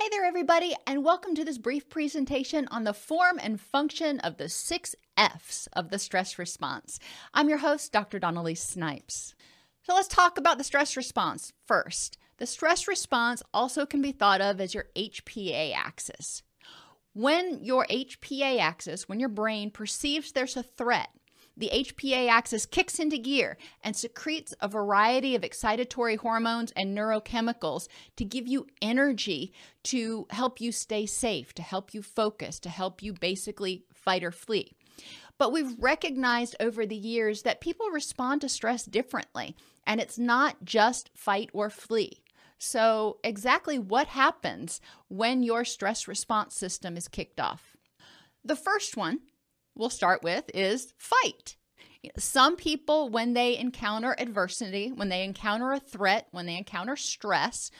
Hey there, everybody, and welcome to this brief presentation on the form and function of the six F's of the stress response. I'm your host, Dr. Dawn-Elise Snipes. So let's talk about the stress response first. The stress response also can be thought of as your HPA axis. When your HPA axis, when your brain perceives there's a threat, the HPA axis kicks into gear and secretes a variety of excitatory hormones and neurochemicals to give you energy to help you stay safe, to help you focus, to help you basically fight or flee. But we've recognized over the years that people respond to stress differently, and it's not just fight or flee. So, exactly what happens when your stress response system is kicked off? The first one we'll start with is fight. Some people, when they encounter adversity, when they encounter a threat, when they encounter stress,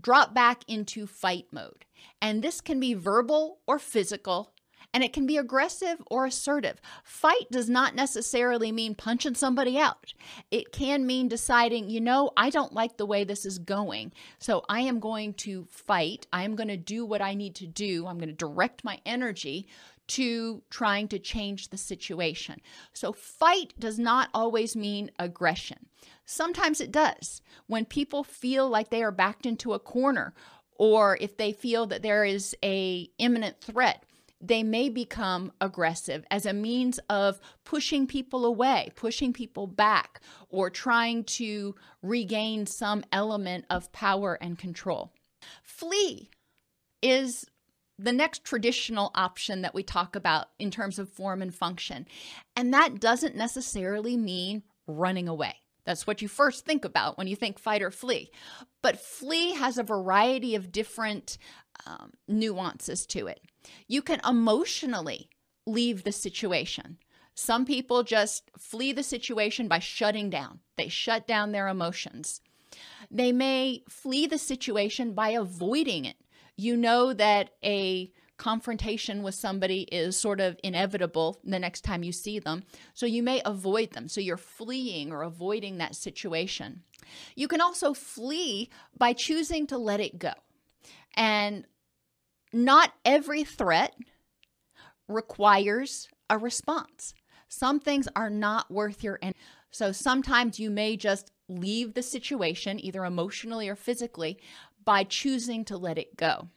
drop back into fight mode. And this can be verbal or physical, and it can be aggressive or assertive. Fight does not necessarily mean punching somebody out. It can mean deciding, you know, I don't like the way this is going, so I am going to fight. I am going to do what I need to do. I'm going to direct my energy to trying to change the situation. So, fight does not always mean aggression. Sometimes it does. When people feel like they are backed into a corner, or if they feel that there is a imminent threat, they may become aggressive as a means of pushing people away, pushing people back, or trying to regain some element of power and control. Flee is the next traditional option that we talk about in terms of form and function. And that doesn't necessarily mean running away. That's what you first think about when you think fight or flee. But flee has a variety of different um, nuances to it. You can emotionally leave the situation. Some people just flee the situation by shutting down, they shut down their emotions. They may flee the situation by avoiding it you know that a confrontation with somebody is sort of inevitable the next time you see them. So you may avoid them. So you're fleeing or avoiding that situation. You can also flee by choosing to let it go. And not every threat requires a response. Some things are not worth your energy. So sometimes you may just leave the situation, either emotionally or physically, by choosing to let it go.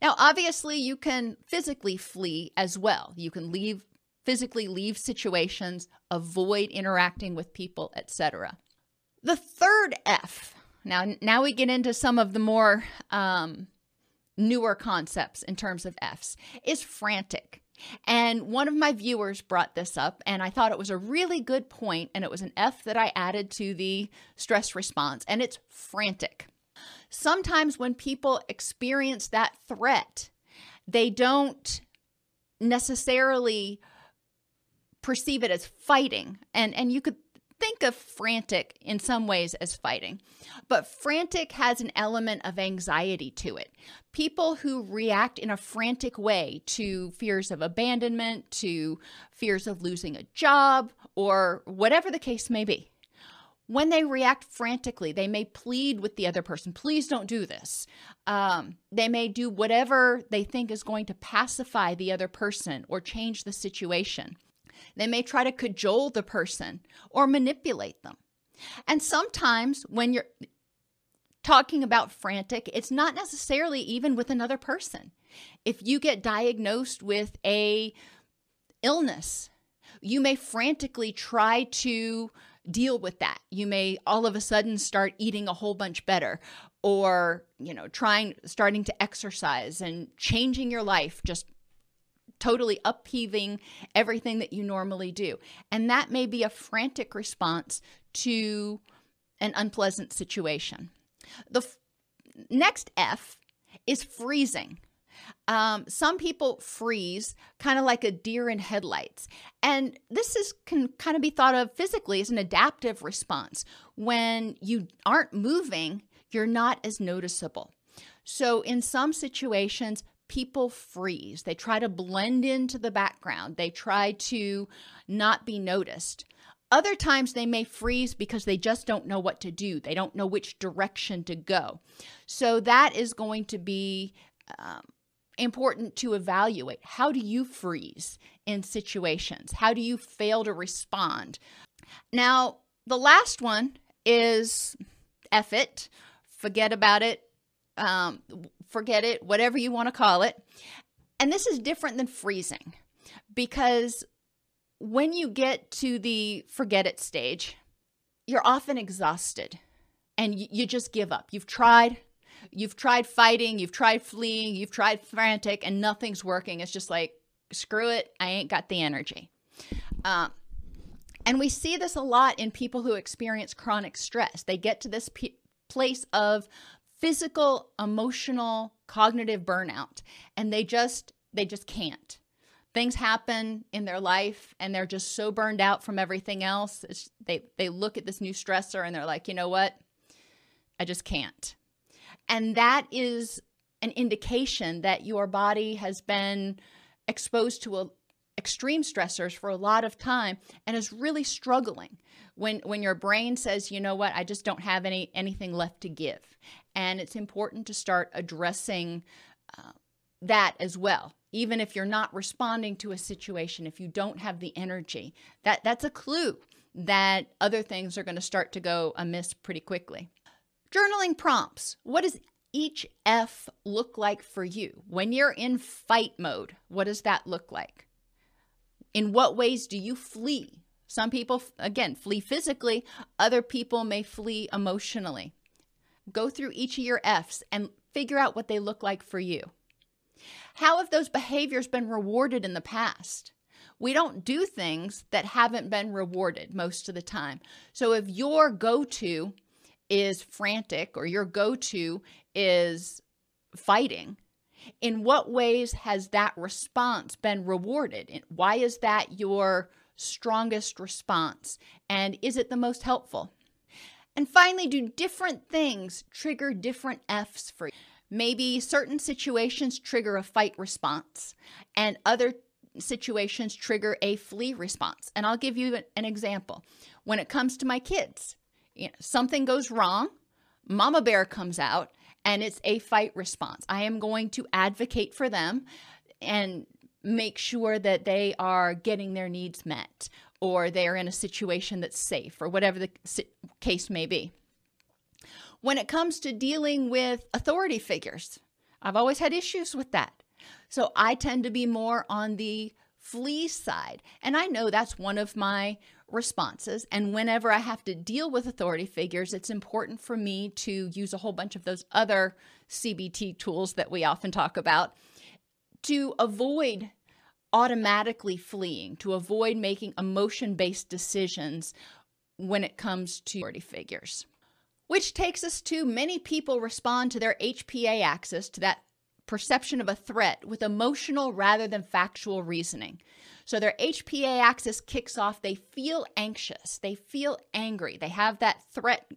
Now, obviously, you can physically flee as well. You can leave physically leave situations, avoid interacting with people, etc. The third F. Now, now we get into some of the more um, newer concepts in terms of Fs. Is frantic. And one of my viewers brought this up, and I thought it was a really good point, and it was an F that I added to the stress response, and it's frantic. Sometimes when people experience that threat, they don't necessarily perceive it as fighting. And and you could think of frantic in some ways as fighting. But frantic has an element of anxiety to it. People who react in a frantic way to fears of abandonment, to fears of losing a job, or whatever the case may be, when they react frantically, they may plead with the other person, please don't do this. Um, they may do whatever they think is going to pacify the other person or change the situation. They may try to cajole the person or manipulate them. And sometimes when you're talking about frantic, it's not necessarily even with another person. If you get diagnosed with a illness, you may frantically try to deal with that. You may all of a sudden start eating a whole bunch better or, you know, trying starting to exercise and changing your life just totally upheaving everything that you normally do. And that may be a frantic response to an unpleasant situation. The f- next F is freezing. Um, some people freeze kind of like a deer in headlights. And this is can kind of be thought of physically as an adaptive response. When you aren't moving, you're not as noticeable. So in some situations, people freeze. They try to blend into the background. They try to not be noticed. Other times they may freeze because they just don't know what to do. They don't know which direction to go. So that is going to be um, important to evaluate. How do you freeze in situations? How do you fail to respond? Now, the last one is F it, forget about it, um, forget it, whatever you want to call it. And this is different than freezing because when you get to the forget it stage, you're often exhausted and you just give up. You've tried, You've tried fighting, you've tried fleeing, you've tried frantic, and nothing's working. It's just like, screw it, I ain't got the energy. Um, and we see this a lot in people who experience chronic stress. They get to this p- place of physical, emotional, cognitive burnout, and they just they just can't. Things happen in their life, and they're just so burned out from everything else. It's, they they look at this new stressor, and they're like, you know what? I just can't. And that is an indication that your body has been exposed to a, extreme stressors for a lot of time and is really struggling. When when your brain says you know what? I just don't have any anything left to give. And it's important to start addressing uh, that as well. Even if you're not responding to a situation if you don't have the energy that that's a clue that other things are going to start to go amiss pretty quickly Journaling prompts. What does each F look like for you? When you're in fight mode, what does that look like? In what ways do you flee? Some people, again, flee physically, other people may flee emotionally. Go through each of your F's and figure out what they look like for you. How have those behaviors been rewarded in the past? We don't do things that haven't been rewarded most of the time. So if your go to is frantic or your go to is fighting, in what ways has that response been rewarded? Why is that your strongest response? And is it the most helpful? And finally, do different things trigger different F's for you? Maybe certain situations trigger a fight response, and other situations trigger a flee response. And I'll give you an example. When it comes to my kids, you know, something goes wrong, mama bear comes out, and it's a fight response. I am going to advocate for them and make sure that they are getting their needs met or they are in a situation that's safe or whatever the case may be. When it comes to dealing with authority figures, I've always had issues with that. So I tend to be more on the flee side. And I know that's one of my responses. And whenever I have to deal with authority figures, it's important for me to use a whole bunch of those other CBT tools that we often talk about to avoid automatically fleeing, to avoid making emotion based decisions when it comes to authority figures. Which takes us to many people respond to their HPA axis, to that perception of a threat, with emotional rather than factual reasoning. So their HPA axis kicks off. They feel anxious. They feel angry. They have that threat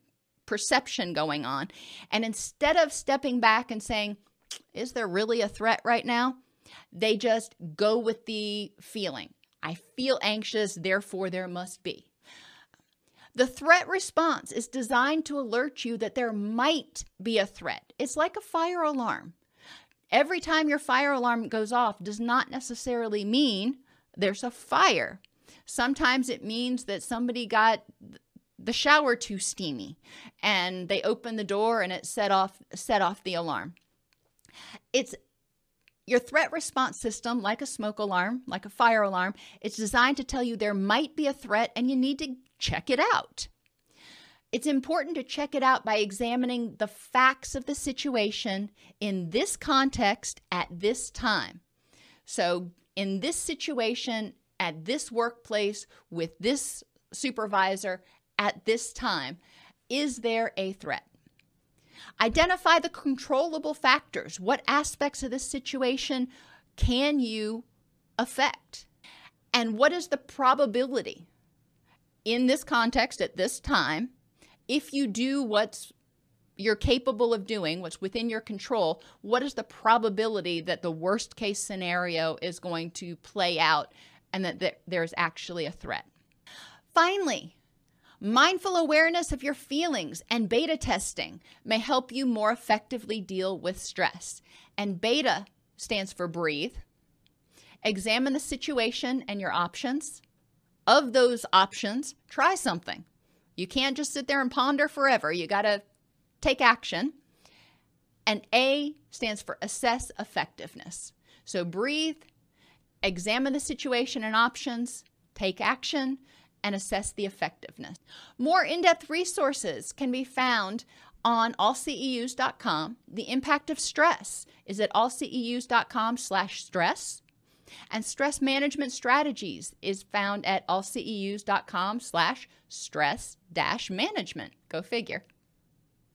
perception going on. And instead of stepping back and saying, is there really a threat right now? They just go with the feeling. I feel anxious, therefore there must be. The threat response is designed to alert you that there might be a threat. It's like a fire alarm. Every time your fire alarm goes off does not necessarily mean there's a fire. Sometimes it means that somebody got the shower too steamy and they opened the door and it set off set off the alarm. It's your threat response system, like a smoke alarm, like a fire alarm, it's designed to tell you there might be a threat and you need to check it out. It's important to check it out by examining the facts of the situation in this context at this time. So, in this situation, at this workplace, with this supervisor, at this time, is there a threat? Identify the controllable factors. What aspects of this situation can you affect? And what is the probability in this context at this time if you do what's you're capable of doing, what's within your control, what is the probability that the worst case scenario is going to play out and that there's actually a threat? Finally, mindful awareness of your feelings and beta testing may help you more effectively deal with stress. And beta stands for breathe. Examine the situation and your options. Of those options, try something. You can't just sit there and ponder forever. You got to take action. And A stands for assess effectiveness. So breathe, examine the situation and options, take action, and assess the effectiveness. More in depth resources can be found on allceus.com. The impact of stress is at allceus.com slash stress. And stress management strategies is found at allceus.com slash stress dash management. Go figure.